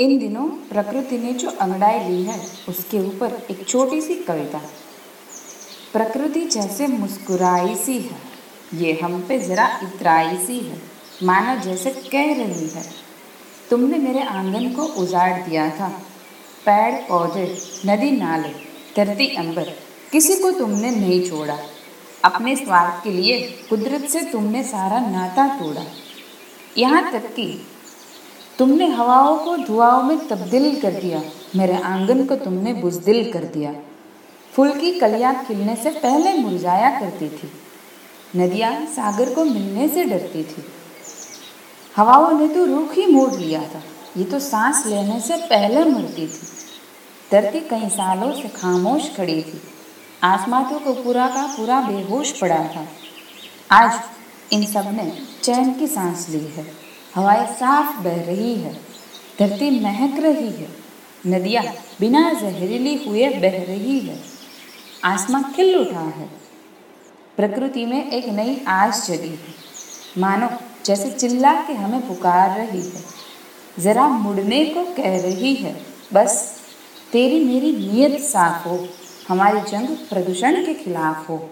इन दिनों प्रकृति ने जो अंगड़ाई ली है, उसके ऊपर एक छोटी सी कविता प्रकृति जैसे मुस्कुराई सी है, ये हम पे ज़रा इतराई सी है, मानो जैसे कह रही है। तुमने मेरे आँगन को उजाड़ दिया था, पेड़, पौधे, नदी, नाले, धरती, अंबर, किसी को तुमने नहीं छोड़ा। अपने स्वार्थ के लिए कुदरत से तुमने सारा नाता तोड़ा। यहाँ तक कि तुमने हवाओं को धुआओं में तब्दील कर दिया, मेरे आँगन को तुमने बुजदिल कर दिया। फूल की कलियाँ खिलने से पहले मुरझाया करती थी। नदियाँ सागर को मिलने से डरती थी। हवाओं ने तो रूख ही मोड़ लिया था, ये तो सांस लेने से पहले मरती थी। धरती कई सालों से खामोश खड़ी थी। आसमां तो पूरा का पूरा बेहोश पड़ा था। आज इन सबने चैन की सांस ली है। हवाएँ साफ़ बह रही है, धरती महक रही है, नदियाँ बिना जहरीली हुए बह रही है, आसमां खिल उठा है। प्रकृति में एक नई आस जगी है। मानो जैसे चिल्ला के हमें पुकार रही है। ज़रा मुड़ने को कह रही है, बस तेरी मेरी नीयत साफ़ हो, हमारी जंग प्रदूषण के खिलाफ हो।